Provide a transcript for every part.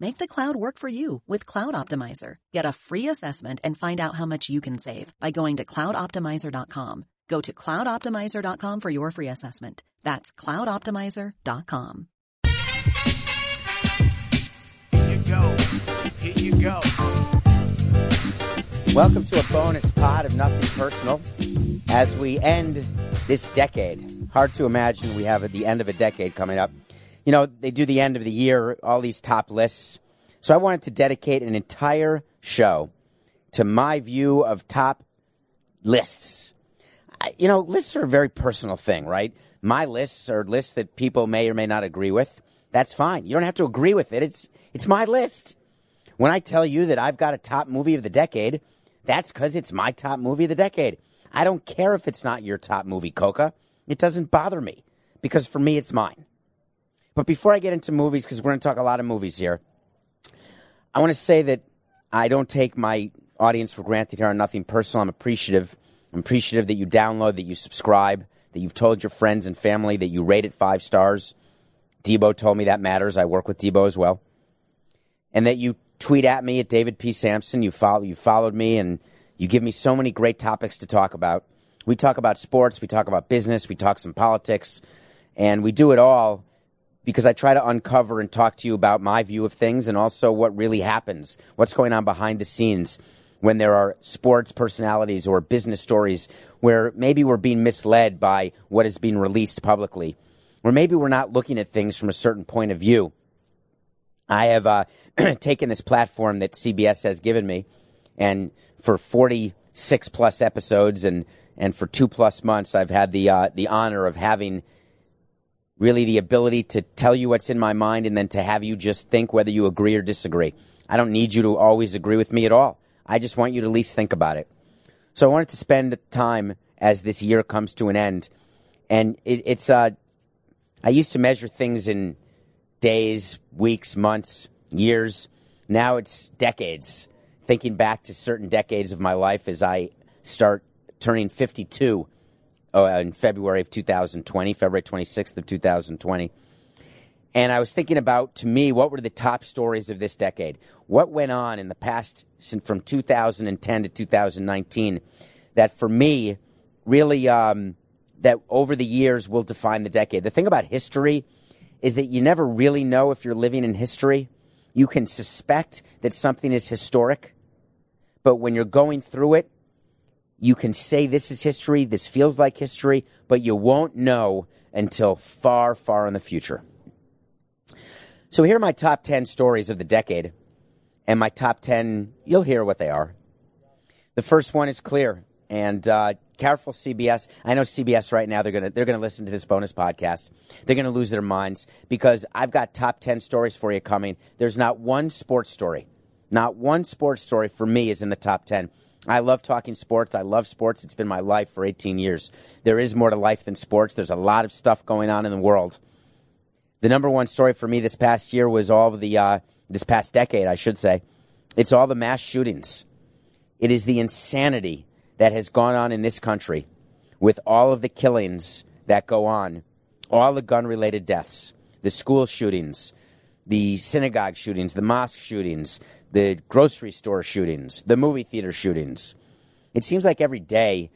Make the cloud work for you with Cloud Optimizer. Get a free assessment and find out how much you can save by going to cloudoptimizer.com. Go to cloudoptimizer.com for your free assessment. That's cloudoptimizer.com. Here you go. Here you go. Welcome to a bonus pod of Nothing Personal as we end this decade. Hard to imagine we have at the end of a decade coming up. You know, they do the end of the year, all these top lists. So I wanted to dedicate an entire show to my view of top lists. I, you know, lists are a very personal thing, right? My lists are lists that people may or may not agree with. That's fine. You don't have to agree with it. It's it's my list. When I tell you that I've got a top movie of the decade, that's because it's my top movie of the decade. I don't care if it's not your top movie, Coca. It doesn't bother me because for me, it's mine. But before I get into movies, because we're going to talk a lot of movies here, I want to say that I don't take my audience for granted here on Nothing Personal. I'm appreciative. I'm appreciative that you download, that you subscribe, that you've told your friends and family that you rate it five stars. Debo told me that matters. I work with Debo as well. And that you tweet at me at David P. Samson. You follow, you followed me, and you give me so many great topics to talk about. We talk about sports, we talk about business, we talk some politics, and we do it all because I try to uncover and talk to you about my view of things and also what really happens, what's going on behind the scenes when there are sports personalities or business stories where maybe we're being misled by what is being released publicly, or maybe we're not looking at things from a certain point of view. I have uh, taken this platform that CBS has given me, and for 46 plus episodes and, and for two plus months, I've had the, uh, the honor of having really the ability to tell you what's in my mind and then to have you just think whether you agree or disagree. I don't need you to always agree with me at all. I just want you to at least think about it. So I wanted to spend time as this year comes to an end. And it, it's, uh, I used to measure things in days, weeks, months, years. Now it's decades. Thinking back to certain decades of my life as I start turning 52 uh, in February of 2020, February 26th of 2020. And I was thinking about, to me, what were the top stories of this decade? What went on in the past from 2010 to 2019 that for me really, um, that over the years will define the decade? The thing about history is that you never really know if you're living in history. You can suspect that something is historic, but when you're going through it, you can say this is history, this feels like history, but you won't know until far, far in the future. So here are my top 10 stories of the decade. And my top 10, you'll hear what they are. The first one is clear. And uh, careful, CBS. I know CBS right now, they're going to they're gonna listen to this bonus podcast. They're going to lose their minds because I've got top 10 stories for you coming. There's not one sports story. Not one sports story for me is in the top 10. I love talking sports. I love sports. It's been my life for 18 years. There is more to life than sports. There's a lot of stuff going on in the world. The number one story for me this past year was all the, uh, this past decade, I should say. It's all the mass shootings. It is the insanity that has gone on in this country with all of the killings that go on, all the gun related deaths, the school shootings, the synagogue shootings, the mosque shootings, the grocery store shootings, the movie theater shootings. It seems like every day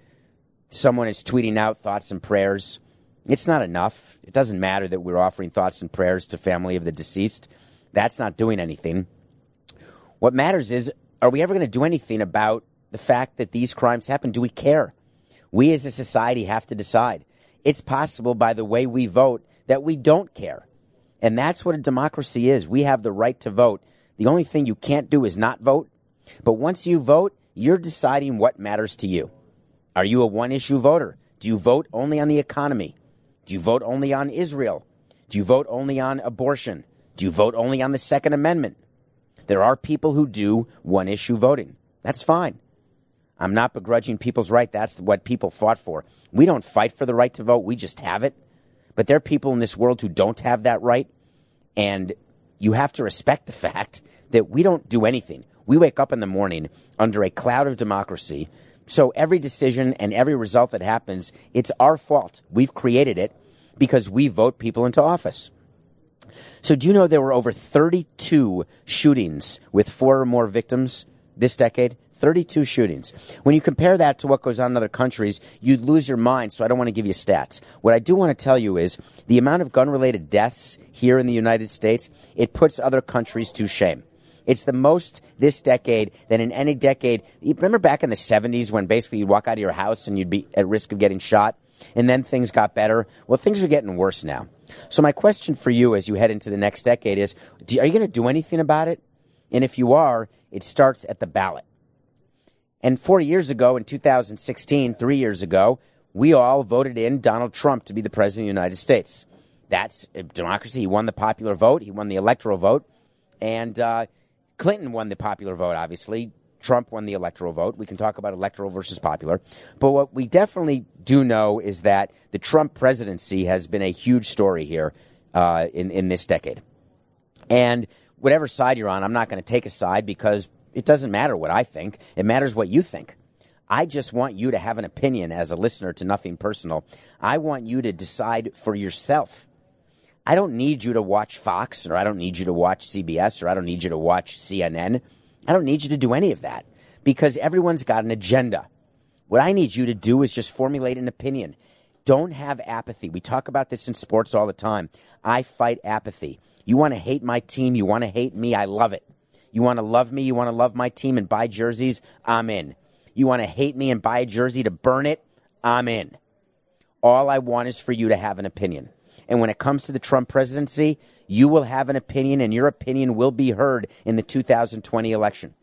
someone is tweeting out thoughts and prayers. It's not enough. It doesn't matter that we're offering thoughts and prayers to family of the deceased. That's not doing anything. What matters is are we ever going to do anything about the fact that these crimes happen? Do we care? We as a society have to decide. It's possible by the way we vote that we don't care. And that's what a democracy is. We have the right to vote. The only thing you can't do is not vote. But once you vote, you're deciding what matters to you. Are you a one issue voter? Do you vote only on the economy? Do you vote only on Israel? Do you vote only on abortion? Do you vote only on the Second Amendment? There are people who do one issue voting. That's fine. I'm not begrudging people's right. That's what people fought for. We don't fight for the right to vote, we just have it. But there are people in this world who don't have that right. And you have to respect the fact that we don't do anything. We wake up in the morning under a cloud of democracy. So every decision and every result that happens, it's our fault. We've created it because we vote people into office. So do you know there were over 32 shootings with four or more victims this decade? 32 shootings. When you compare that to what goes on in other countries, you'd lose your mind, so I don't want to give you stats. What I do want to tell you is the amount of gun related deaths here in the United States, it puts other countries to shame. It's the most this decade than in any decade. Remember back in the 70s when basically you'd walk out of your house and you'd be at risk of getting shot? And then things got better. Well, things are getting worse now. So my question for you as you head into the next decade is, do, are you going to do anything about it? And if you are, it starts at the ballot. And four years ago, in 2016, three years ago, we all voted in Donald Trump to be the president of the United States. That's democracy. He won the popular vote. He won the electoral vote. And uh, Clinton won the popular vote, obviously. Trump won the electoral vote. We can talk about electoral versus popular. But what we definitely do know is that the Trump presidency has been a huge story here uh, in, in this decade. And whatever side you're on, I'm not going to take a side because it doesn't matter what I think. It matters what you think. I just want you to have an opinion as a listener to nothing personal. I want you to decide for yourself. I don't need you to watch Fox or I don't need you to watch CBS or I don't need you to watch CNN. I don't need you to do any of that because everyone's got an agenda. What I need you to do is just formulate an opinion. Don't have apathy. We talk about this in sports all the time. I fight apathy. You want to hate my team. You want to hate me. I love it. You want to love me, you want to love my team and buy jerseys, I'm in. You want to hate me and buy a jersey to burn it, I'm in. All I want is for you to have an opinion. And when it comes to the Trump presidency, you will have an opinion and your opinion will be heard in the 2020 election.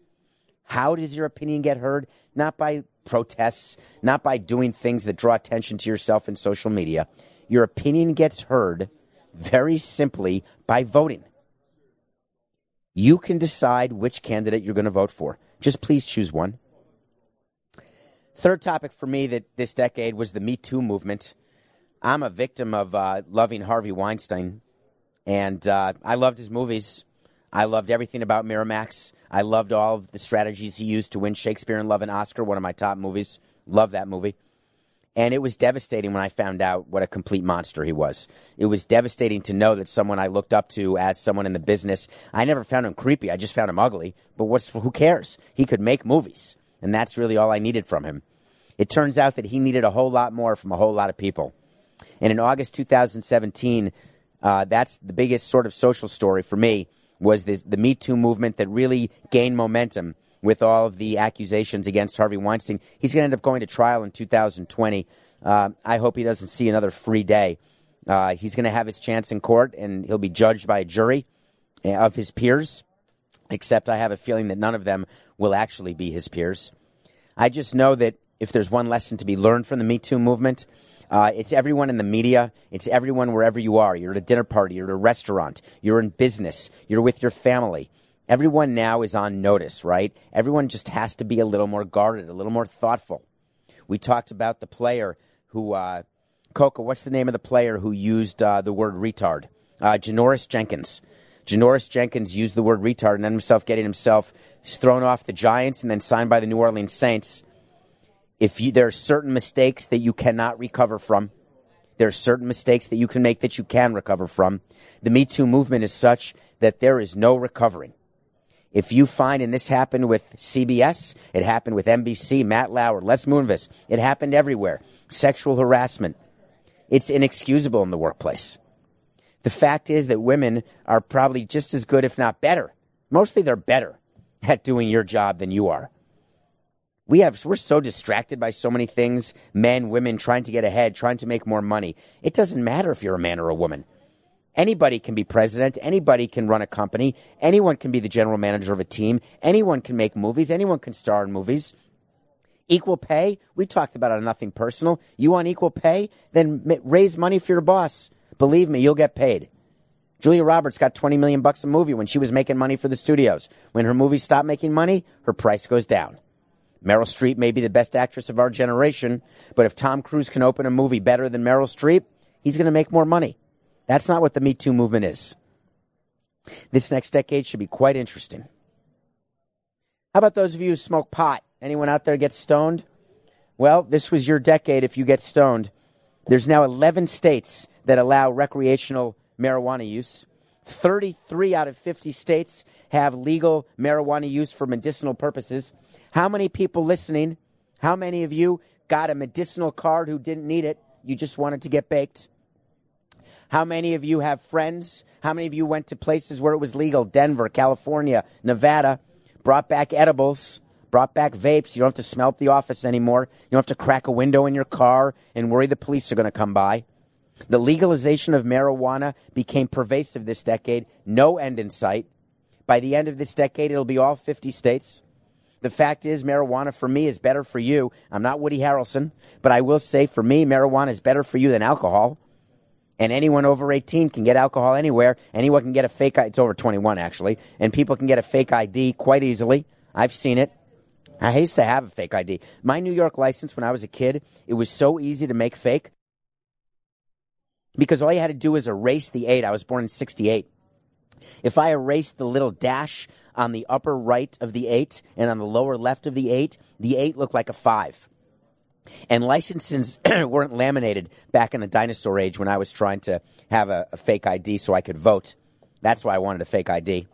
How does your opinion get heard? Not by protests, not by doing things that draw attention to yourself in social media. Your opinion gets heard very simply by voting. You can decide which candidate you're going to vote for. Just please choose one. Third topic for me that this decade was the Me Too movement. I'm a victim of uh, loving Harvey Weinstein, and uh, I loved his movies. I loved everything about Miramax. I loved all of the strategies he used to win Shakespeare in Love and Oscar, one of my top movies. Love that movie. And it was devastating when I found out what a complete monster he was. It was devastating to know that someone I looked up to as someone in the business, I never found him creepy. I just found him ugly. But what's, who cares? He could make movies. And that's really all I needed from him. It turns out that he needed a whole lot more from a whole lot of people. And in August 2017, uh, that's the biggest sort of social story for me was this, the Me Too movement that really gained momentum with all of the accusations against Harvey Weinstein. He's going to end up going to trial in 2020. Uh, I hope he doesn't see another free day. Uh, he's going to have his chance in court, and he'll be judged by a jury uh, of his peers. Except I have a feeling that none of them will actually be his peers. I just know that if there's one lesson to be learned from the Me Too movement, uh, it's everyone in the media. It's everyone wherever you are. You're at a dinner party. You're at a restaurant. You're in business. You're with your family everyone now is on notice, right? Everyone just has to be a little more guarded, a little more thoughtful. We talked about the player who, uh, Coca, what's the name of the player who used uh, the word retard? Uh, Janoris Jenkins. Janoris Jenkins used the word retard and ended himself getting himself thrown off the Giants and then signed by the New Orleans Saints. If you, there are certain mistakes that you cannot recover from, there are certain mistakes that you can make that you can recover from. The Me Too movement is such that there is no recovering. If you find, and this happened with CBS, it happened with NBC, Matt Lauer, Les Moonves, it happened everywhere. Sexual harassment. It's inexcusable in the workplace. The fact is that women are probably just as good, if not better. Mostly they're better at doing your job than you are. We have, we're so distracted by so many things men, women trying to get ahead, trying to make more money. It doesn't matter if you're a man or a woman. Anybody can be president. Anybody can run a company. Anyone can be the general manager of a team. Anyone can make movies. Anyone can star in movies. Equal pay, we talked about it on Nothing Personal. You want equal pay? Then raise money for your boss. Believe me, you'll get paid. Julia Roberts got 20 million bucks a movie when she was making money for the studios. When her movies stop making money, her price goes down. Meryl Streep may be the best actress of our generation, but if Tom Cruise can open a movie better than Meryl Streep, he's going to make more money. That's not what the Me Too movement is. This next decade should be quite interesting. How about those of you who smoke pot? Anyone out there get stoned? Well, this was your decade if you get stoned. There's now 11 states that allow recreational marijuana use. 33 out of 50 states have legal marijuana use for medicinal purposes. How many people listening, how many of you got a medicinal card who didn't need it? You just wanted to get baked? How many of you have friends? How many of you went to places where it was legal? Denver, California, Nevada, brought back edibles, brought back vapes. You don't have to smell up the office anymore. You don't have to crack a window in your car and worry the police are going to come by. The legalization of marijuana became pervasive this decade, no end in sight. By the end of this decade, it'll be all 50 states. The fact is, marijuana for me is better for you. I'm not Woody Harrelson, but I will say for me, marijuana is better for you than alcohol. And anyone over 18 can get alcohol anywhere. Anyone can get a fake, it's over 21 actually, and people can get a fake ID quite easily. I've seen it. I used to have a fake ID. My New York license when I was a kid, it was so easy to make fake because all you had to do was erase the 8. I was born in 68. If I erased the little dash on the upper right of the 8 and on the lower left of the 8, the 8 looked like a 5. And licenses weren't laminated back in the dinosaur age when I was trying to have a, a, fake ID so I could vote. That's why I wanted a fake ID.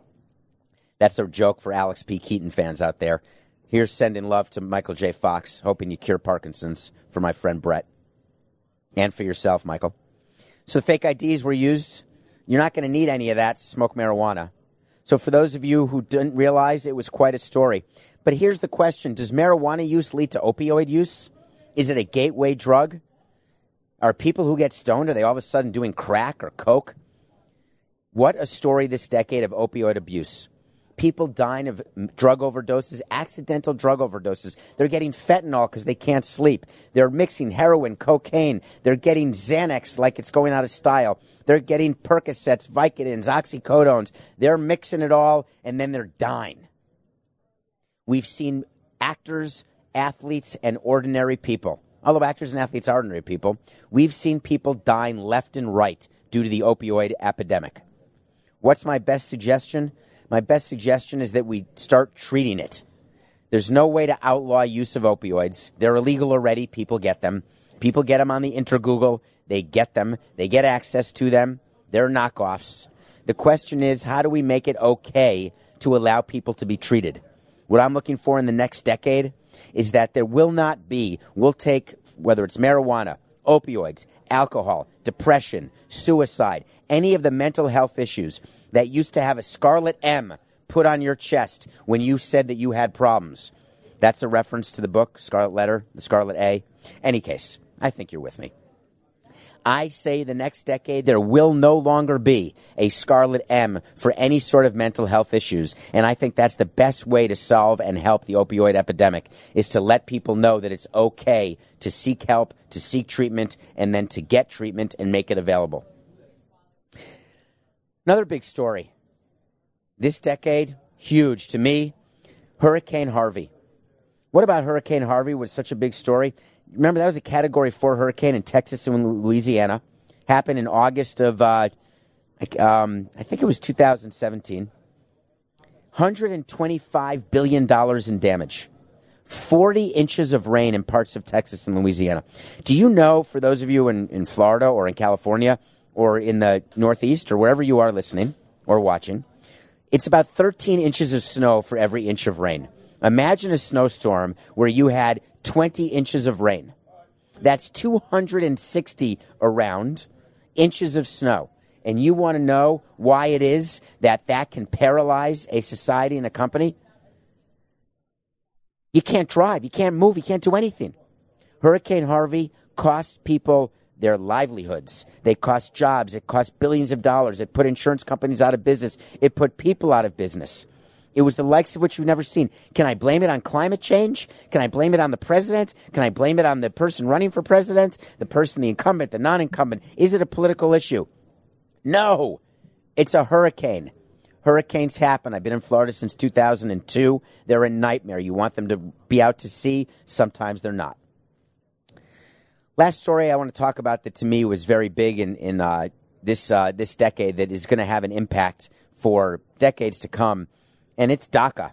That's a joke for Alex P. Keaton fans out there. Here's sending love to Michael J. Fox, hoping you cure Parkinson's for my friend Brett. And for yourself, Michael. So fake IDs were used. You're not going to need any of that to smoke marijuana. So for those of you who didn't realize, it was quite a story. But here's the question. Does marijuana use lead to opioid use? Is it a gateway drug? Are people who get stoned, are they all of a sudden doing crack or coke? What a story this decade of opioid abuse people dying of drug overdoses, accidental drug overdoses. They're getting fentanyl because they can't sleep. They're mixing heroin, cocaine. They're getting Xanax like it's going out of style. They're getting Percocets, Vicodins, oxycodones. They're mixing it all and then they're dying. We've seen actors, athletes, and ordinary people. Although actors and athletes are ordinary people, we've seen people dying left and right due to the opioid epidemic. What's my best suggestion? My best suggestion is that we start treating it. There's no way to outlaw use of opioids. They're illegal already. People get them. People get them on the Intergoogle. They get them. They get access to them. They're knockoffs. The question is, how do we make it okay to allow people to be treated? What I'm looking for in the next decade is that there will not be, we'll take, whether it's marijuana, opioids, alcohol, depression, suicide, any of the mental health issues that used to have a scarlet M put on your chest when you said that you had problems. That's a reference to the book, Scarlet Letter, the Scarlet A. Any case, I think you're with me. I say the next decade there will no longer be a scarlet M for any sort of mental health issues. And I think that's the best way to solve and help the opioid epidemic is to let people know that it's okay to seek help, to seek treatment, and then to get treatment and make it available. Another big story. This decade, huge to me, Hurricane Harvey. What about Hurricane Harvey was such a big story? Remember that was a Category Four hurricane in Texas and Louisiana. Happened in August of, uh, um, I think it was 2017. 125 billion dollars in damage. 40 inches of rain in parts of Texas and Louisiana. Do you know, for those of you in, in Florida or in California or in the Northeast or wherever you are listening or watching, it's about 13 inches of snow for every inch of rain. Imagine a snowstorm where you had 20 inches of rain. That's 260 around inches of snow. And you want to know why it is that that can paralyze a society and a company? You can't drive, you can't move, you can't do anything. Hurricane Harvey cost people their livelihoods. They cost jobs. It cost billions of dollars. It put insurance companies out of business. It put people out of business. It was the likes of which we've never seen. Can I blame it on climate change? Can I blame it on the president? Can I blame it on the person running for president? The person, the incumbent, the non incumbent? Is it a political issue? No. It's a hurricane. Hurricanes happen. I've been in Florida since 2002. They're a nightmare. You want them to be out to sea. Sometimes they're not. Last story I want to talk about that to me was very big in, in uh, this, uh, this decade that is going to have an impact for decades to come, and it's DACA.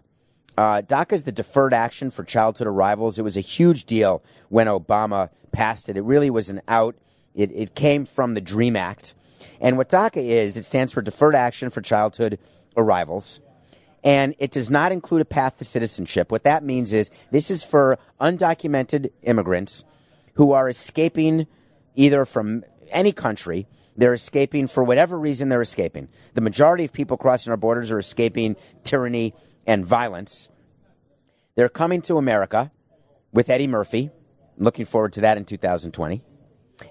Uh, DACA is the deferred action for childhood arrivals. It was a huge deal when Obama passed it. It really was an out. It, it came from the DREAM Act. And what DACA is, it stands for Deferred Action for Childhood Arrivals. And it does not include a path to citizenship. What that means is this is for undocumented immigrants who are escaping either from any country. They're escaping for whatever reason they're escaping. The majority of people crossing our borders are escaping tyranny and violence. They're coming to America with Eddie Murphy. looking forward to that in 2020.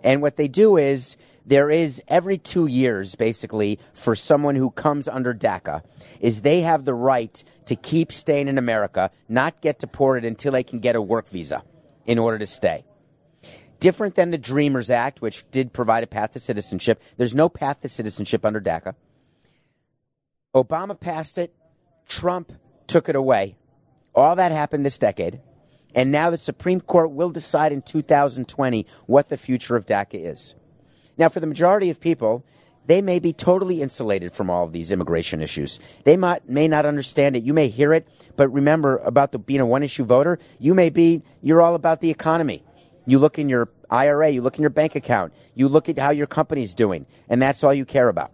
And what they do is there is every two years, basically, for someone who comes under DACA, is they have the right to keep staying in America, not get deported until they can get a work visa in order to stay. Different than the Dreamers Act, which did provide a path to citizenship. There's no path to citizenship under DACA. Obama passed it. Trump took it away. All that happened this decade. And now the Supreme Court will decide in 2020 what the future of DACA is. Now, for the majority of people, they may be totally insulated from all of these immigration issues. They might, may not understand it. You may hear it, but remember about the, being a one issue voter, you may be, you're all about the economy. You look in your IRA, you look in your bank account, you look at how your company's doing, and that's all you care about.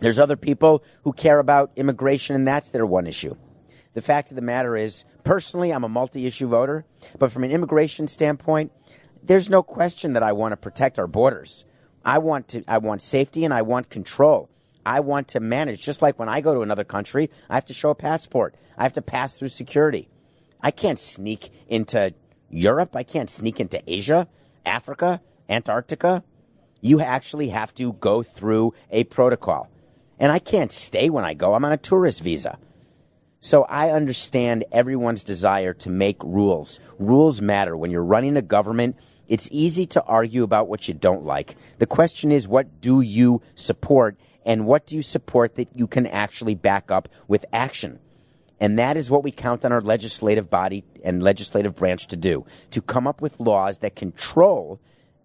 There's other people who care about immigration, and that's their one issue. The fact of the matter is, personally, I'm a multi issue voter, but from an immigration standpoint, there's no question that I want to protect our borders. I want to I want safety and I want control. I want to manage just like when I go to another country, I have to show a passport. I have to pass through security. I can't sneak into Europe. I can't sneak into Asia, Africa, Antarctica. You actually have to go through a protocol. And I can't stay when I go. I'm on a tourist visa. So I understand everyone's desire to make rules. Rules matter. When you're running a government, it's easy to argue about what you don't like. The question is, what do you support and what do you support that you can actually back up with action? And that is what we count on our legislative body and legislative branch to do, to come up with laws that control.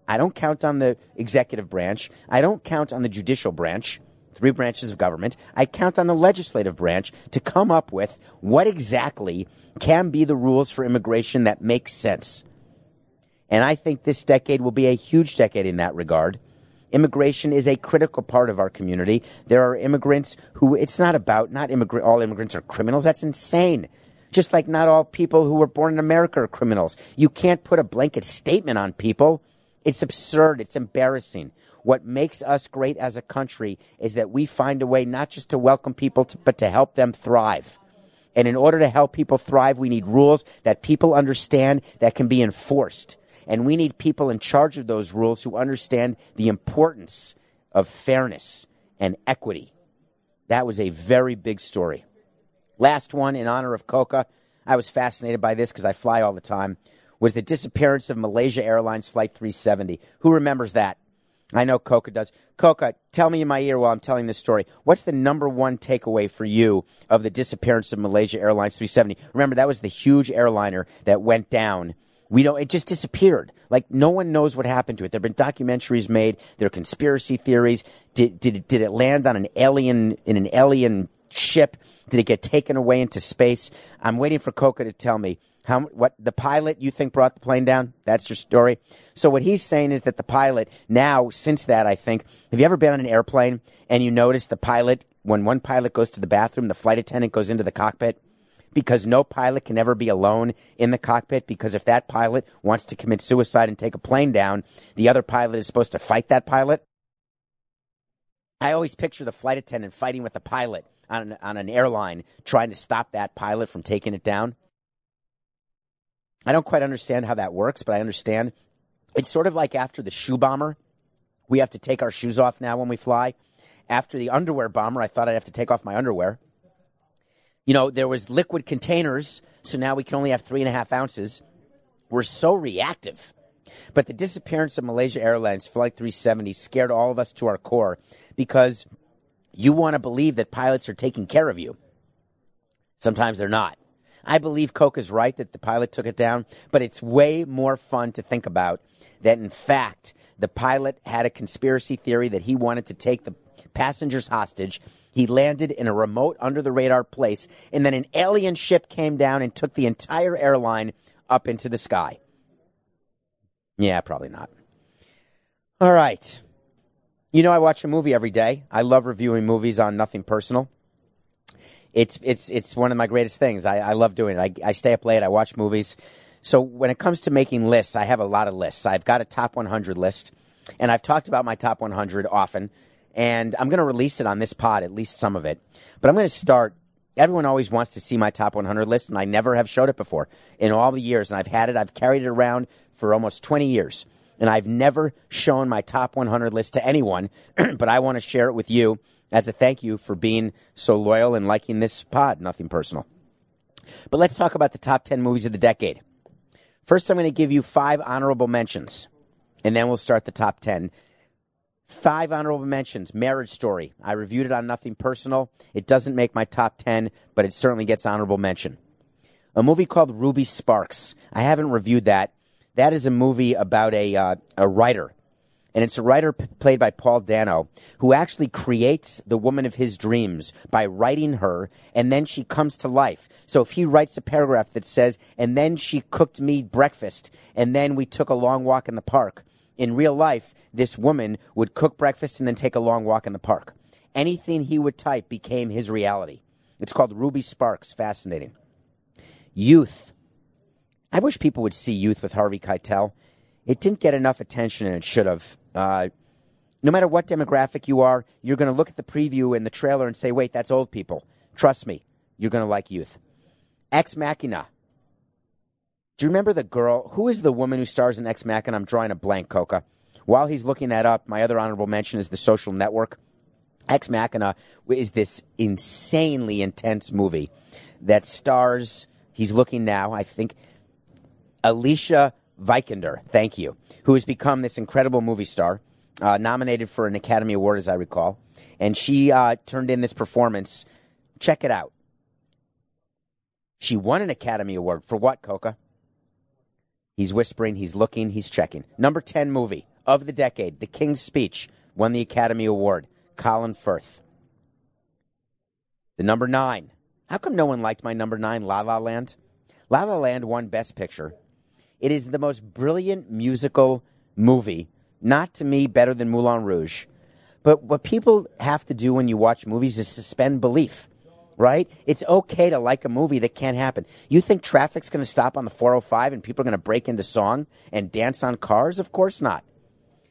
I don't count on the executive branch. I don't count on the judicial branch, three branches of government. I count on the legislative branch to come up with what exactly can be the rules for immigration that make sense. And I think this decade will be a huge decade in that regard. Immigration is a critical part of our community. There are immigrants who it's not about, not immigrant, all immigrants are criminals. That's insane. Just like not all people who were born in America are criminals. You can't put a blanket statement on people. It's absurd. It's embarrassing. What makes us great as a country is that we find a way not just to welcome people, to, but to help them thrive. And in order to help people thrive, we need rules that people understand that can be enforced. And we need people in charge of those rules who understand the importance of fairness and equity. That was a very big story. Last one in honor of Coca. I was fascinated by this because I fly all the time. Was the disappearance of Malaysia Airlines Flight 370. Who remembers that? I know Coca does. Coca, tell me in my ear while I'm telling this story. What's the number one takeaway for you of the disappearance of Malaysia Airlines 370? Remember, that was the huge airliner that went down we don't, it just disappeared. Like no one knows what happened to it. There have been documentaries made. There are conspiracy theories. Did, did, did it land on an alien, in an alien ship? Did it get taken away into space? I'm waiting for Coca to tell me how, what the pilot you think brought the plane down? That's your story. So what he's saying is that the pilot now, since that, I think, have you ever been on an airplane and you notice the pilot, when one pilot goes to the bathroom, the flight attendant goes into the cockpit? Because no pilot can ever be alone in the cockpit because if that pilot wants to commit suicide and take a plane down, the other pilot is supposed to fight that pilot. I always picture the flight attendant fighting with the pilot on an, on an airline trying to stop that pilot from taking it down. I don't quite understand how that works, but I understand. It's sort of like after the shoe bomber We have to take our shoes off now when we fly. After the underwear bomber, I thought I'd have to take off my underwear. You know, there was liquid containers, so now we can only have three and a half ounces. We're so reactive. But the disappearance of Malaysia Airlines Flight 370 scared all of us to our core because you want to believe that pilots are taking care of you. Sometimes they're not. I believe Coke is right that the pilot took it down, but it's way more fun to think about that in fact the pilot had a conspiracy theory that he wanted to take the passengers hostage. He landed in a remote under the radar place and then an alien ship came down and took the entire airline up into the sky. Yeah, probably not. All right. You know, I watch a movie every day. I love reviewing movies on Nothing Personal. It's it's it's one of my greatest things. I, I love doing it. I, I stay up late. I watch movies. So when it comes to making lists, I have a lot of lists. I've got a top 100 list, and I've talked about my top 100 often. And I'm going to release it on this pod, at least some of it. But I'm going to start. Everyone always wants to see my top 100 list, and I never have showed it before in all the years. And I've had it. I've carried it around for almost 20 years and I've never shown my top 100 list to anyone, but I want to share it with you as a thank you for being so loyal and liking this pod. Nothing personal. But let's talk about the top 10 movies of the decade. First, I'm going to give you five honorable mentions, and then we'll start the top 10. Five honorable mentions. Marriage Story. I reviewed it on Nothing Personal. It doesn't make my top 10, but it certainly gets honorable mention. A movie called Ruby Sparks. I haven't reviewed that. That is a movie about a uh, a writer, and it's a writer p- played by Paul Dano who actually creates the woman of his dreams by writing her, and then she comes to life. So if he writes a paragraph that says, "And then she cooked me breakfast, and then we took a long walk in the park." In real life, this woman would cook breakfast and then take a long walk in the park. Anything he would type became his reality. It's called Ruby Sparks. Fascinating. Youth. I wish people would see Youth with Harvey Keitel. It didn't get enough attention, and it should have. Uh, no matter what demographic you are, you're going to look at the preview and the trailer and say, wait, that's old people. Trust me, you're going to like Youth. Ex Machina. Do you remember the girl? Who is the woman who stars in Ex Machina? I'm drawing a blank, Coca. While he's looking that up, my other honorable mention is The Social Network. Ex Machina is this insanely intense movie that stars, he's looking now, I think, Alicia Vikander, thank you, who has become this incredible movie star, uh, nominated for an Academy Award, as I recall. And she uh, turned in this performance. Check it out. She won an Academy Award for what, Coca? He's whispering, he's looking, he's checking. Number 10 movie of the decade, The King's Speech, won the Academy Award. Colin Firth. The number nine. How come no one liked my number nine, La La Land? La La Land won Best Picture. It is the most brilliant musical movie, not to me better than Moulin Rouge. But what people have to do when you watch movies is suspend belief, right? It's okay to like a movie that can't happen. You think traffic's going to stop on the 405 and people are going to break into song and dance on cars? Of course not.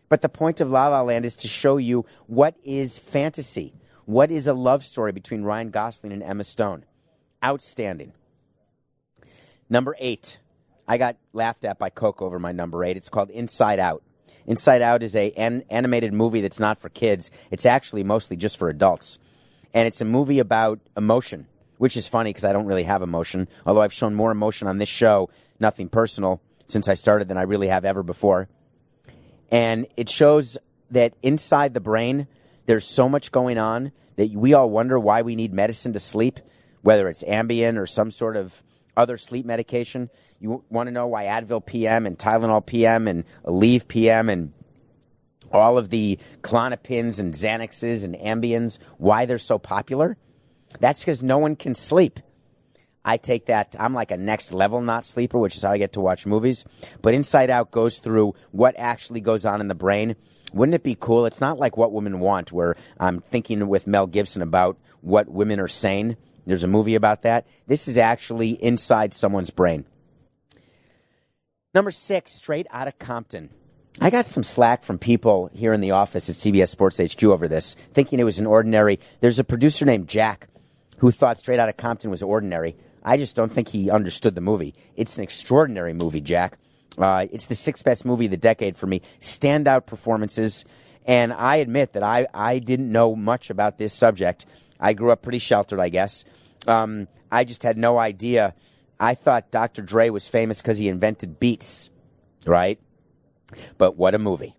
But the point of La La Land is to show you what is fantasy. What is a love story between Ryan Gosling and Emma Stone? Outstanding. Number eight. I got laughed at by Coke over my number eight. It's called Inside Out. Inside Out is a an animated movie that's not for kids. It's actually mostly just for adults. And it's a movie about emotion, which is funny because I don't really have emotion. Although I've shown more emotion on this show, nothing personal, since I started than I really have ever before. And it shows that inside the brain, there's so much going on that we all wonder why we need medicine to sleep, whether it's Ambien or some sort of other sleep medication. You want to know why Advil PM and Tylenol PM and Aleve PM and all of the Klonopins and Xanaxes and Ambiens, why they're so popular? That's because no one can sleep. I take that, I'm like a next level not sleeper, which is how I get to watch movies. But Inside Out goes through what actually goes on in the brain. Wouldn't it be cool? It's not like What Women Want, where I'm thinking with Mel Gibson about what women are saying. There's a movie about that. This is actually inside someone's brain. Number six, straight out of Compton. I got some slack from people here in the office at CBS Sports HQ over this, thinking it was an ordinary. There's a producer named Jack who thought Straight Outta Compton was ordinary. I just don't think he understood the movie. It's an extraordinary movie, Jack. Uh, it's the sixth best movie of the decade for me. Standout performances. And I admit that I, I didn't know much about this subject. I grew up pretty sheltered, I guess. Um, I just had no idea. I thought Dr. Dre was famous because he invented beats, right? But what a movie.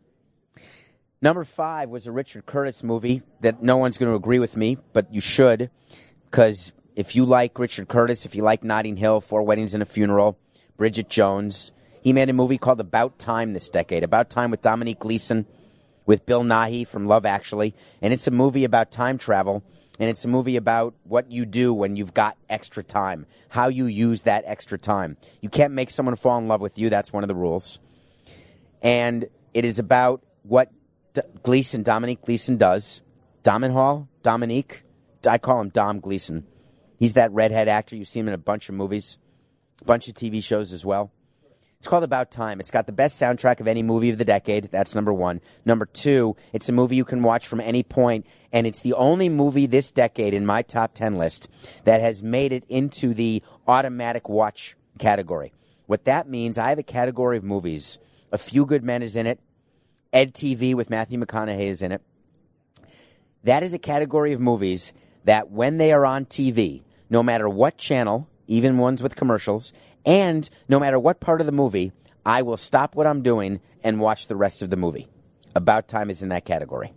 Number five was a Richard Curtis movie that no one's going to agree with me, but you should, because if you like Richard Curtis, if you like Notting Hill, Four Weddings and a Funeral, Bridget Jones, he made a movie called About Time this decade. About Time with Dominique Gleeson, with Bill Nighy from Love Actually, and it's a movie about time travel. And it's a movie about what you do when you've got extra time, how you use that extra time. You can't make someone fall in love with you. That's one of the rules. And it is about what D- Gleeson, Dominique Gleeson does. Domenhall, Dominique, I call him Dom Gleeson. He's that redhead actor. You see him in a bunch of movies, a bunch of TV shows as well. It's called About Time. It's got the best soundtrack of any movie of the decade. That's number one. Number two, it's a movie you can watch from any point, and it's the only movie this decade in my top 10 list that has made it into the automatic watch category. What that means, I have a category of movies. A Few Good Men is in it. Ed TV with Matthew McConaughey is in it. That is a category of movies that when they are on TV, no matter what channel, even ones with commercials, and no matter what part of the movie, I will stop what I'm doing and watch the rest of the movie. About Time is in that category.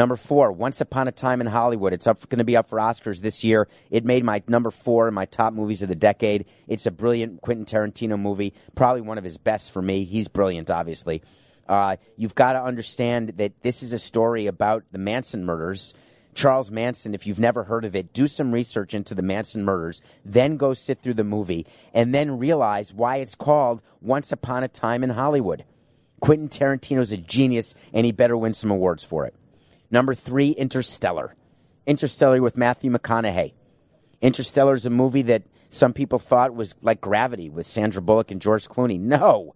Number four, Once Upon a Time in Hollywood. It's up going to be up for Oscars this year. It made my number four in my top movies of the decade. It's a brilliant Quentin Tarantino movie, probably one of his best for me. He's brilliant, obviously. Uh, you've got to understand that this is a story about the Manson murders. Charles Manson, if you've never heard of it, do some research into the Manson murders, then go sit through the movie, and then realize why it's called Once Upon a Time in Hollywood. Quentin Tarantino's a genius, and he better win some awards for it. Number three, Interstellar. Interstellar with Matthew McConaughey. Interstellar is a movie that some people thought was like Gravity with Sandra Bullock and George Clooney. No,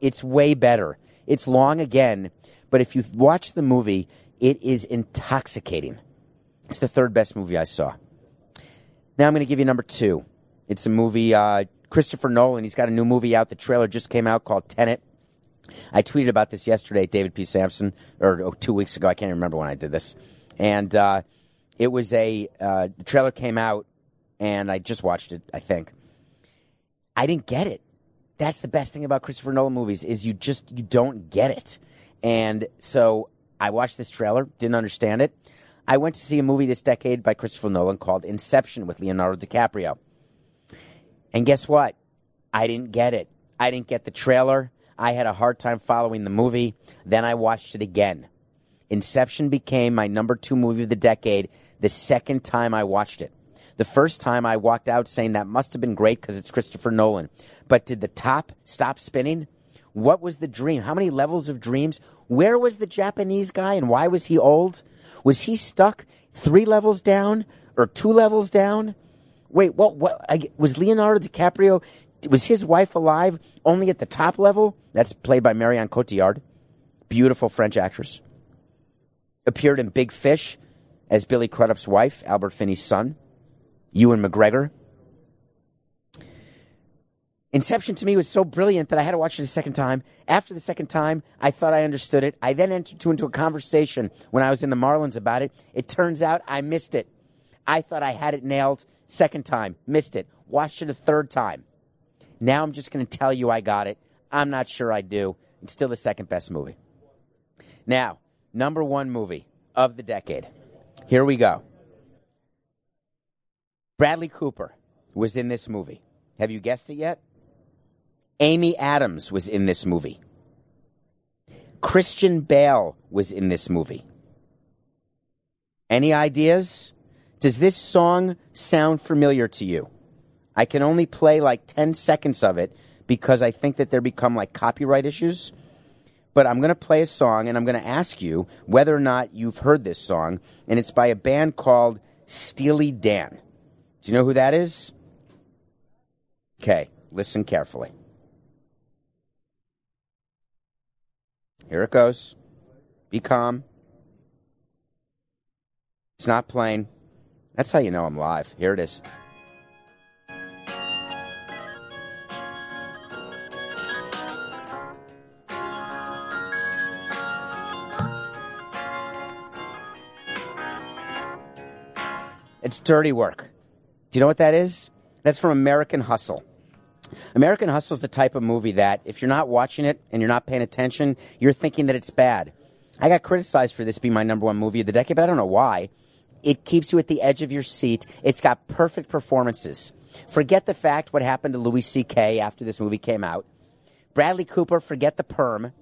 it's way better. It's long again, but if you watch the movie, it is intoxicating. It's the third best movie I saw. Now I'm going to give you number two. It's a movie, uh, Christopher Nolan. He's got a new movie out. The trailer just came out called Tenet. I tweeted about this yesterday, David P. Samson, or oh, two weeks ago. I can't remember when I did this. And uh, it was a, uh, the trailer came out, and I just watched it, I think. I didn't get it. That's the best thing about Christopher Nolan movies is you just, you don't get it. And so I watched this trailer, didn't understand it. I went to see a movie this decade by Christopher Nolan called Inception with Leonardo DiCaprio. And guess what? I didn't get it. I didn't get the trailer. I had a hard time following the movie. Then I watched it again. Inception became my number two movie of the decade the second time I watched it. The first time I walked out saying that must have been great because it's Christopher Nolan. But did the top stop spinning? What was the dream? How many levels of dreams? Where was the Japanese guy and why was he old? Was he stuck three levels down or two levels down? Wait, what? What I, was Leonardo DiCaprio? Was his wife alive only at the top level? That's played by Marion Cotillard, beautiful French actress. Appeared in Big Fish as Billy Crudup's wife, Albert Finney's son. Ewan McGregor. Inception to me was so brilliant that I had to watch it a second time. After the second time, I thought I understood it. I then entered into a conversation when I was in the Marlins about it. It turns out I missed it. I thought I had it nailed. Second time, missed it. Watched it a third time. Now I'm just going to tell you I got it. I'm not sure I do. It's still the second best movie. Now, number one movie of the decade. Here we go. Bradley Cooper was in this movie. Have you guessed it yet? Amy Adams was in this movie. Christian Bale was in this movie. Any ideas? Does this song sound familiar to you? I can only play like 10 seconds of it because I think that there become like copyright issues. But I'm going to play a song and I'm going to ask you whether or not you've heard this song. And it's by a band called Steely Dan. Do you know who that is? Okay, listen carefully. Here it goes. Be calm. It's not playing. That's how you know I'm live. Here it is. It's dirty work. Do you know what that is? That's from American Hustle. American Hustle is the type of movie that if you're not watching it and you're not paying attention, you're thinking that it's bad. I got criticized for this being my number one movie of the decade, but I don't know why. It keeps you at the edge of your seat. It's got perfect performances. Forget the fact what happened to Louis C.K. after this movie came out. Bradley Cooper, forget the perm.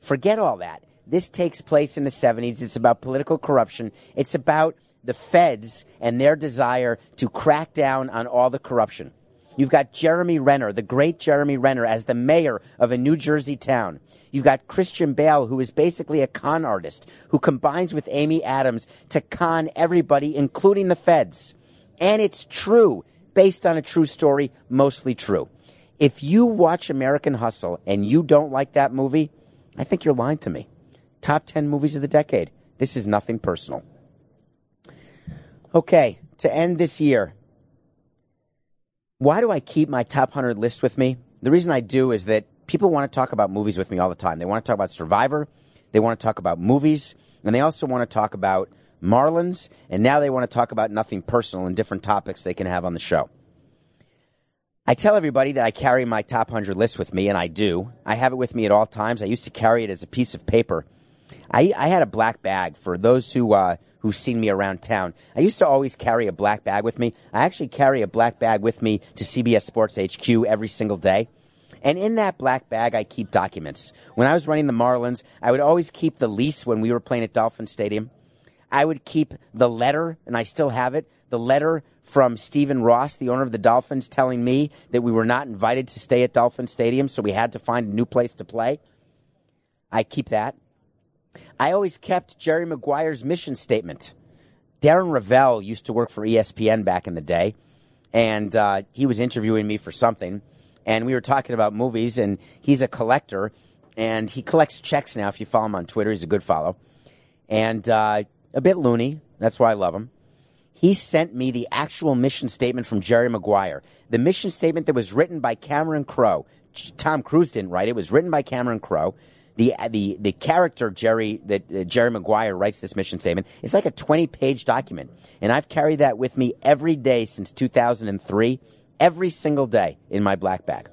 Forget all that. This takes place in the 70s. It's about political corruption. It's about the feds and their desire to crack down on all the corruption. You've got Jeremy Renner, the great Jeremy Renner, as the mayor of a New Jersey town. You've got Christian Bale, who is basically a con artist, who combines with Amy Adams to con everybody, including the feds. And it's true, based on a true story, mostly true. If you watch American Hustle and you don't like that movie, I think you're lying to me. Top 10 movies of the decade. This is nothing personal. Okay, to end this year, why do I keep my top 100 list with me? The reason I do is that people want to talk about movies with me all the time. They want to talk about Survivor, they want to talk about movies, and they also want to talk about Marlins, and now they want to talk about nothing personal and different topics they can have on the show. I tell everybody that I carry my top 100 list with me, and I do. I have it with me at all times. I used to carry it as a piece of paper. I, I had a black bag for those who uh, who've seen me around town. I used to always carry a black bag with me. I actually carry a black bag with me to CBS Sports HQ every single day. And in that black bag, I keep documents. When I was running the Marlins, I would always keep the lease when we were playing at Dolphin Stadium. I would keep the letter, and I still have it, the letter from Stephen Ross, the owner of the Dolphins, telling me that we were not invited to stay at Dolphin Stadium, so we had to find a new place to play. I keep that. I always kept Jerry Maguire's mission statement. Darren Rovell used to work for ESPN back in the day, and uh, he was interviewing me for something, and we were talking about movies, and he's a collector, and he collects checks now. If you follow him on Twitter, he's a good follow, and uh, a bit loony. That's why I love him. He sent me the actual mission statement from Jerry Maguire, the mission statement that was written by Cameron Crowe. Tom Cruise didn't write it; it was written by Cameron Crowe the the the character Jerry that uh, Jerry Maguire writes this mission statement. It's like a 20 page document, and I've carried that with me every day since 2003, every single day in my black bag.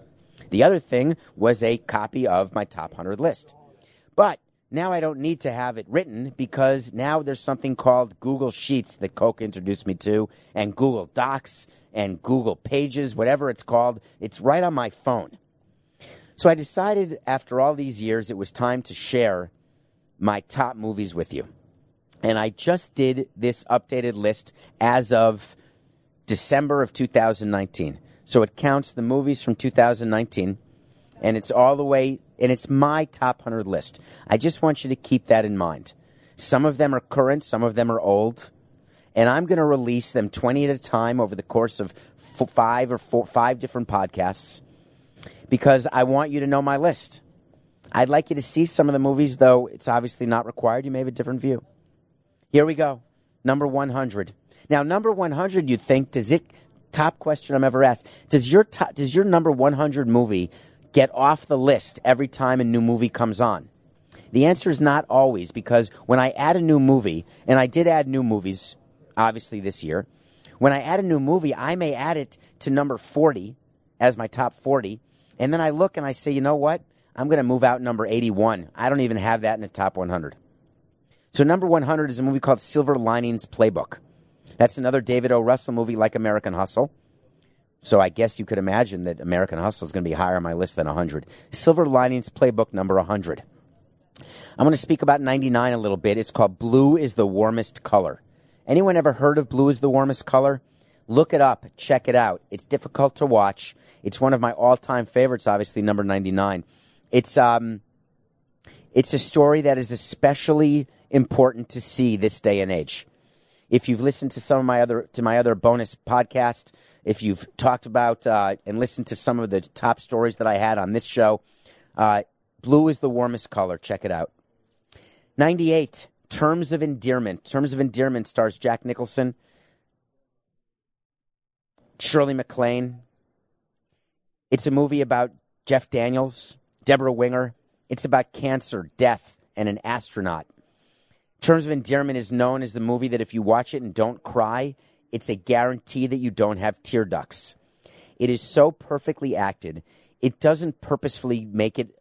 The other thing was a copy of my top 100 list, but now I don't need to have it written because now there's something called Google Sheets that Coke introduced me to, and Google Docs and Google Pages, whatever it's called. It's right on my phone. So I decided after all these years it was time to share my top movies with you. And I just did this updated list as of December of 2019. So it counts the movies from 2019 and it's all the way and it's my top 100 list. I just want you to keep that in mind. Some of them are current, some of them are old, and I'm going to release them 20 at a time over the course of five or four, five different podcasts because I want you to know my list. I'd like you to see some of the movies, though it's obviously not required. You may have a different view. Here we go. Number 100. Now, number 100, you think, does it, top question I'm ever asked, does your, top, does your number 100 movie get off the list every time a new movie comes on? The answer is not always because when I add a new movie, and I did add new movies, obviously this year, when I add a new movie, I may add it to number 40 as my top 40 and then I look and I say, you know what? I'm going to move out number 81. I don't even have that in the top 100. So number 100 is a movie called Silver Linings Playbook. That's another David O. Russell movie like American Hustle. So I guess you could imagine that American Hustle is going to be higher on my list than 100. Silver Linings Playbook number 100. I'm going to speak about 99 a little bit. It's called Blue is the Warmest Color. Anyone ever heard of Blue is the Warmest Color? Look it up, check it out. It's difficult to watch. It's one of my all-time favorites, obviously number 99. It's um it's a story that is especially important to see this day and age. If you've listened to some of my other to my other bonus podcast, if you've talked about uh, and listened to some of the top stories that I had on this show, uh, blue is the warmest color. Check it out. 98, Terms of Endearment. Terms of Endearment stars Jack Nicholson, Shirley MacLaine, it's a movie about Jeff Daniels, Debra Winger. It's about cancer, death, and an astronaut. Terms of Endearment is known as the movie that if you watch it and don't cry, it's a guarantee that you don't have tear ducts. It is so perfectly acted. It doesn't purposefully make it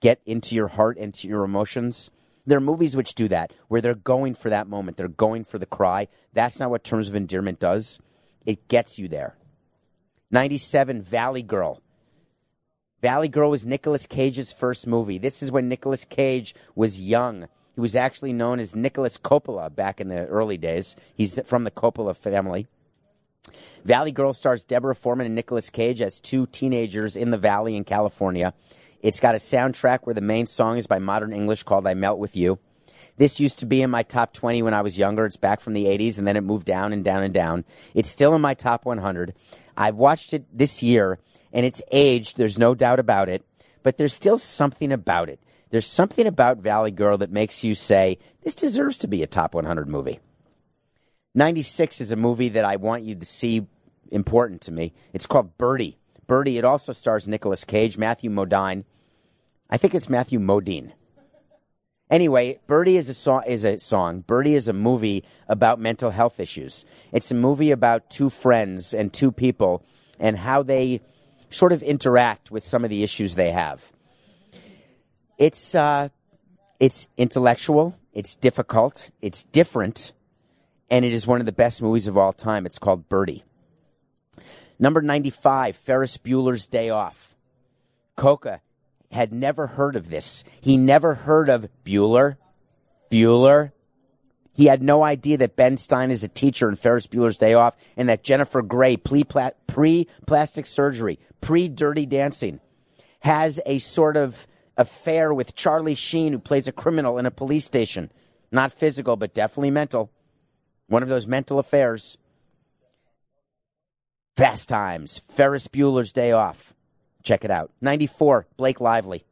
get into your heart and to your emotions. There are movies which do that, where they're going for that moment. They're going for the cry. That's not what Terms of Endearment does. It gets you there. 97, Valley Girl. Valley Girl was Nicolas Cage's first movie. This is when Nicolas Cage was young. He was actually known as Nicolas Coppola back in the early days. He's from the Coppola family. Valley Girl stars Deborah Foreman and Nicolas Cage as two teenagers in the valley in California. It's got a soundtrack where the main song is by Modern English called I Melt With You. This used to be in my top 20 when I was younger. It's back from the 80s and then it moved down and down and down. It's still in my top 100. I've watched it this year and it's aged. There's no doubt about it, but there's still something about it. There's something about Valley Girl that makes you say, this deserves to be a top 100 movie. 96 is a movie that I want you to see important to me. It's called Birdy. Birdy, it also stars Nicolas Cage, Matthew Modine. I think it's Matthew Modine. Anyway, Birdie is a song. Is a song. Birdy is a movie about mental health issues. It's a movie about two friends and two people and how they sort of interact with some of the issues they have. It's uh, it's intellectual. It's difficult. It's different, and it is one of the best movies of all time. It's called Birdy. Number ninety-five, Ferris Bueller's Day Off. Coca had never heard of this. He never heard of Bueller. Bueller. He had no idea that Ben Stein is a teacher in Ferris Bueller's Day Off and that Jennifer Grey, pre plastic surgery, pre dirty dancing, has a sort of affair with Charlie Sheen, who plays a criminal in a police station. Not physical, but definitely mental. One of those mental affairs. Fast Times, Ferris Bueller's Day Off. Check it out. 94, Blake Lively.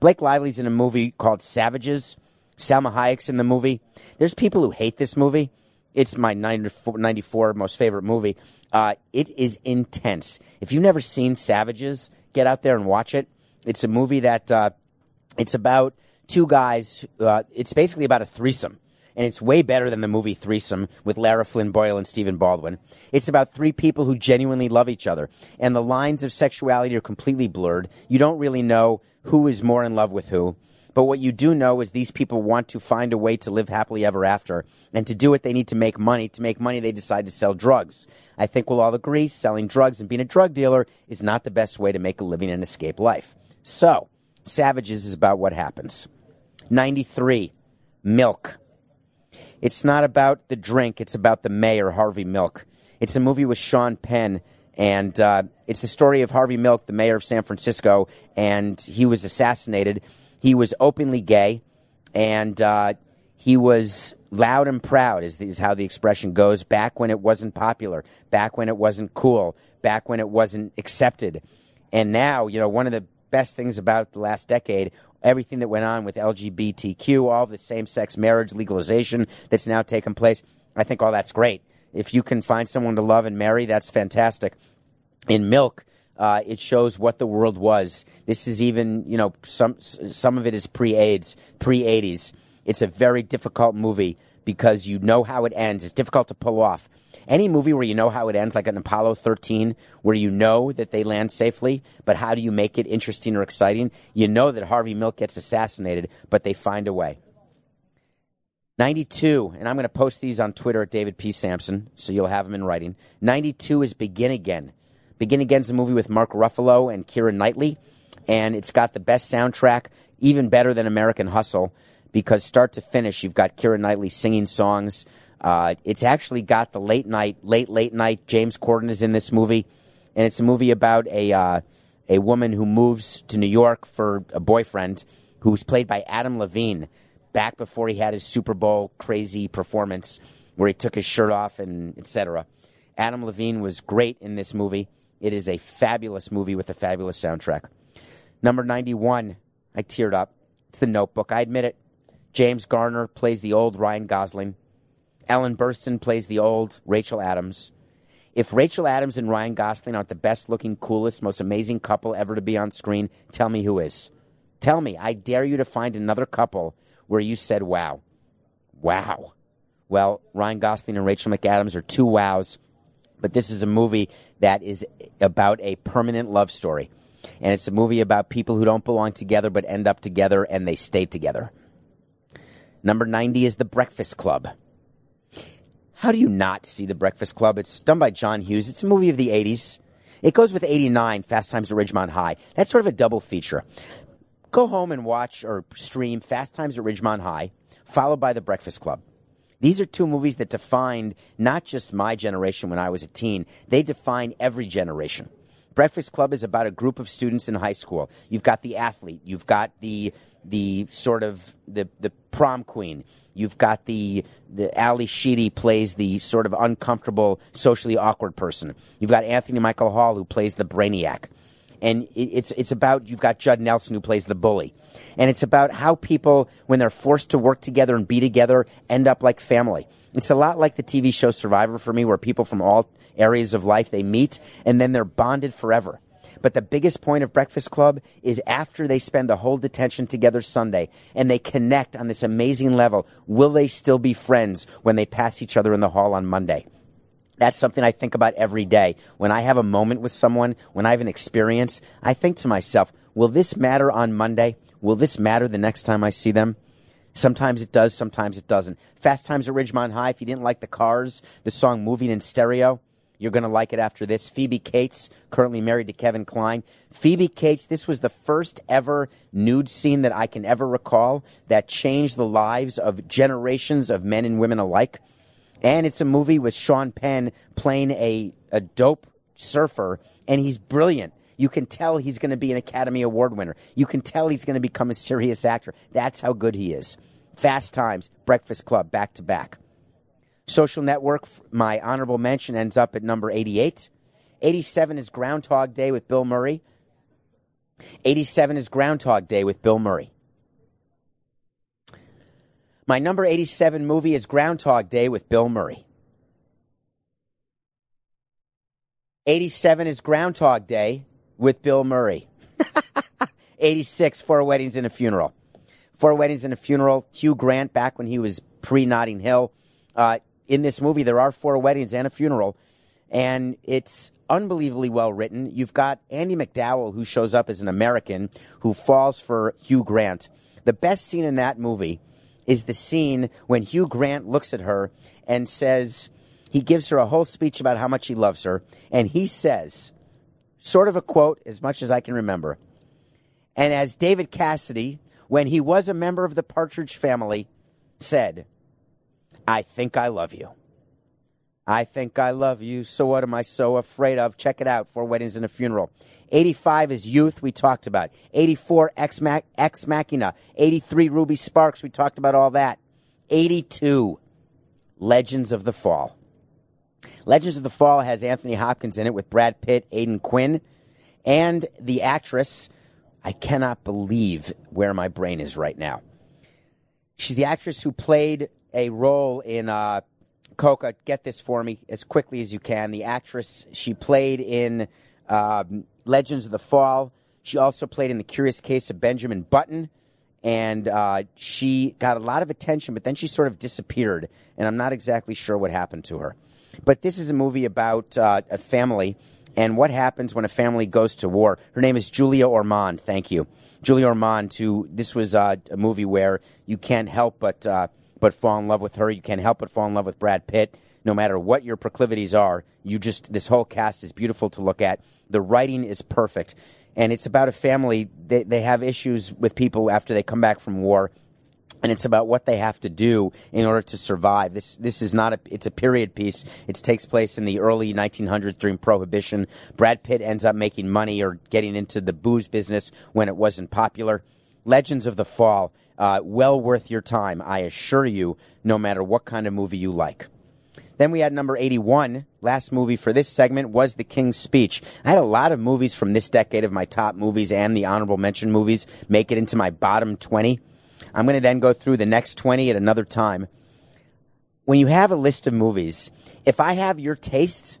Blake Lively's in a movie called Savages. Salma Hayek's in the movie. There's people who hate this movie. It's my 94, 94 most favorite movie. Uh, it is intense. If you've never seen Savages, get out there and watch it. It's a movie that uh, it's about two guys. Uh, it's basically about a threesome and it's way better than the movie Threesome with Lara Flynn Boyle and Stephen Baldwin. It's about three people who genuinely love each other, and the lines of sexuality are completely blurred. You don't really know who is more in love with who. But what you do know is these people want to find a way to live happily ever after. And to do it, they need to make money. To make money, they decide to sell drugs. I think we'll all agree selling drugs and being a drug dealer is not the best way to make a living and escape life. So, Savages is about what happens. 93. Milk. It's not about the drink, it's about the mayor, Harvey Milk. It's a movie with Sean Penn, and uh, it's the story of Harvey Milk, the mayor of San Francisco, and he was assassinated. He was openly gay, and uh, he was loud and proud, is, is how the expression goes, back when it wasn't popular, back when it wasn't cool, back when it wasn't accepted. And now, you know, one of the best things about the last decade everything that went on with LGBTQ, all the same sex marriage legalization that's now taken place. I think all that's great. If you can find someone to love and marry, that's fantastic. In Milk, uh, it shows what the world was. This is even, you know, some some of it is pre-AIDS, pre-80s. It's a very difficult movie because you know how it ends. It's difficult to pull off. Any movie where you know how it ends, like an Apollo 13, where you know that they land safely, but how do you make it interesting or exciting? You know that Harvey Milk gets assassinated, but they find a way. 92, and I'm going to post these on Twitter at David P. Samson, so you'll have them in writing. 92 is Begin Again. Begin Again is a movie with Mark Ruffalo and Keira Knightley, and it's got the best soundtrack, even better than American Hustle, because start to finish, you've got Keira Knightley singing songs. Uh, it's actually got the late night, late late night. James Corden is in this movie, and it's a movie about a uh, a woman who moves to New York for a boyfriend who's played by Adam Levine. Back before he had his Super Bowl crazy performance where he took his shirt off and etc. Adam Levine was great in this movie. It is a fabulous movie with a fabulous soundtrack. Number 91, I teared up. It's The Notebook. I admit it. James Garner plays the old Ryan Gosling. Ellen Burstyn plays the old Rachel Adams. If Rachel Adams and Ryan Gosling aren't the best looking, coolest, most amazing couple ever to be on screen, tell me who is. Tell me. I dare you to find another couple where you said, wow. Wow. Well, Ryan Gosling and Rachel McAdams are two wows, but this is a movie that is about a permanent love story. And it's a movie about people who don't belong together but end up together and they stay together. Number 90 is The Breakfast Club. How do you not see The Breakfast Club? It's done by John Hughes. It's a movie of the 80s. It goes with 89, Fast Times at Ridgemont High. That's sort of a double feature. Go home and watch or stream Fast Times at Ridgemont High, followed by The Breakfast Club. These are two movies that defined not just my generation when I was a teen, they define every generation. Breakfast Club is about a group of students in high school. You've got the athlete, you've got the the sort of the the prom queen. You've got the the Ally Sheedy plays the sort of uncomfortable, socially awkward person. You've got Anthony Michael Hall who plays the brainiac, and it, it's it's about you've got Judd Nelson who plays the bully, and it's about how people when they're forced to work together and be together end up like family. It's a lot like the TV show Survivor for me, where people from all areas of life they meet and then they're bonded forever. But the biggest point of Breakfast Club is after they spend the whole detention together Sunday and they connect on this amazing level, will they still be friends when they pass each other in the hall on Monday? That's something I think about every day. When I have a moment with someone, when I have an experience, I think to myself, will this matter on Monday? Will this matter the next time I see them? Sometimes it does, sometimes it doesn't. Fast Times at Ridgemont High, if you didn't like the cars, the song Moving in Stereo, you're going to like it after this. Phoebe Cates, currently married to Kevin Kline. Phoebe Cates, this was the first ever nude scene that I can ever recall that changed the lives of generations of men and women alike. And it's a movie with Sean Penn playing a, a dope surfer, and he's brilliant. You can tell he's going to be an Academy Award winner. You can tell he's going to become a serious actor. That's how good he is. Fast Times, Breakfast Club, back to back. Social Network, my honorable mention ends up at number 88. 87 is Groundhog Day with Bill Murray. 87 is Groundhog Day with Bill Murray. My number 87 movie is Groundhog Day with Bill Murray. 87 is Groundhog Day with Bill Murray. 86, Four Weddings and a Funeral. Four Weddings and a Funeral, Hugh Grant back when he was pre Notting Hill. Uh, in this movie, there are four weddings and a funeral, and it's unbelievably well written. You've got Andie MacDowell, who shows up as an American who falls for Hugh Grant. The best scene in that movie is the scene when Hugh Grant looks at her and says, he gives her a whole speech about how much he loves her, and he says, sort of a quote, as much as I can remember. And as David Cassidy, when he was a member of the Partridge family, said, I think I love you. I think I love you. So what am I so afraid of? Check it out. Four weddings and a funeral. 85 is youth. We talked about. 84 Ex, Mac- Machina. 83 Ruby Sparks. We talked about all that. 82 Legends of the Fall. Legends of the Fall has Anthony Hopkins in it with Brad Pitt, Aidan Quinn, and the actress. I cannot believe where my brain is right now. She's the actress who played a role in uh, Coca. Get this for me as quickly as you can. The actress she played in um, Legends of the Fall. She also played in The Curious Case of Benjamin Button, and uh, she got a lot of attention, but then she sort of disappeared, and I'm not exactly sure what happened to her. But this is a movie about uh, a family and what happens when a family goes to war. Her name is Julia Ormond. Thank you, Julia Ormond. To this was uh, a movie where you can't help but uh, but fall in love with her. You can't help but fall in love with Brad Pitt. No matter what your proclivities are, you just this whole cast is beautiful to look at. The writing is perfect, and it's about a family. They they have issues with people after they come back from war and it's about what they have to do in order to survive. This this is not a it's a period piece. It takes place in the early 1900s during Prohibition. Brad Pitt ends up making money or getting into the booze business when it wasn't popular. Legends of the Fall, uh, well worth your time, I assure you. No matter what kind of movie you like. Then we had number 81. Last movie for this segment was The King's Speech. I had a lot of movies from this decade of my top movies and the honorable mention movies make it into my bottom 20. I'm going to then go through the next 20 at another time. When you have a list of movies, if I have your taste,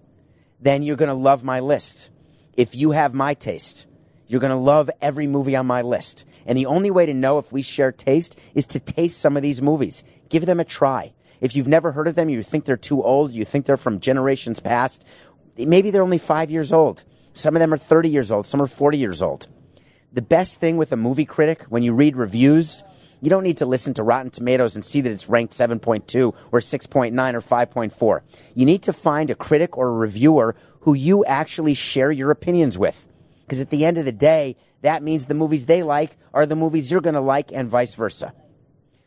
then you're going to love my list. If you have my taste, you're going to love every movie on my list. And the only way to know if we share taste is to taste some of these movies. Give them a try. If you've never heard of them, you think they're too old, you think they're from generations past, maybe they're only five years old. Some of them are 30 years old, some are 40 years old. The best thing with a movie critic, when you read reviews, you don't need to listen to Rotten Tomatoes and see that it's ranked 7.2 or 6.9 or 5.4. You need to find a critic or a reviewer who you actually share your opinions with. Because at the end of the day, that means the movies they like are the movies you're going to like and vice versa.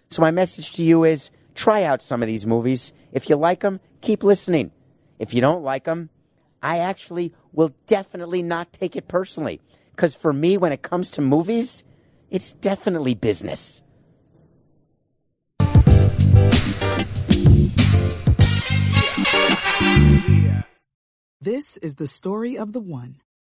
So my message to you is try out some of these movies. If you like them, keep listening. If you don't like them, I actually will definitely not take it personally. Because for me, when it comes to movies, it's definitely business. This is the story of the one.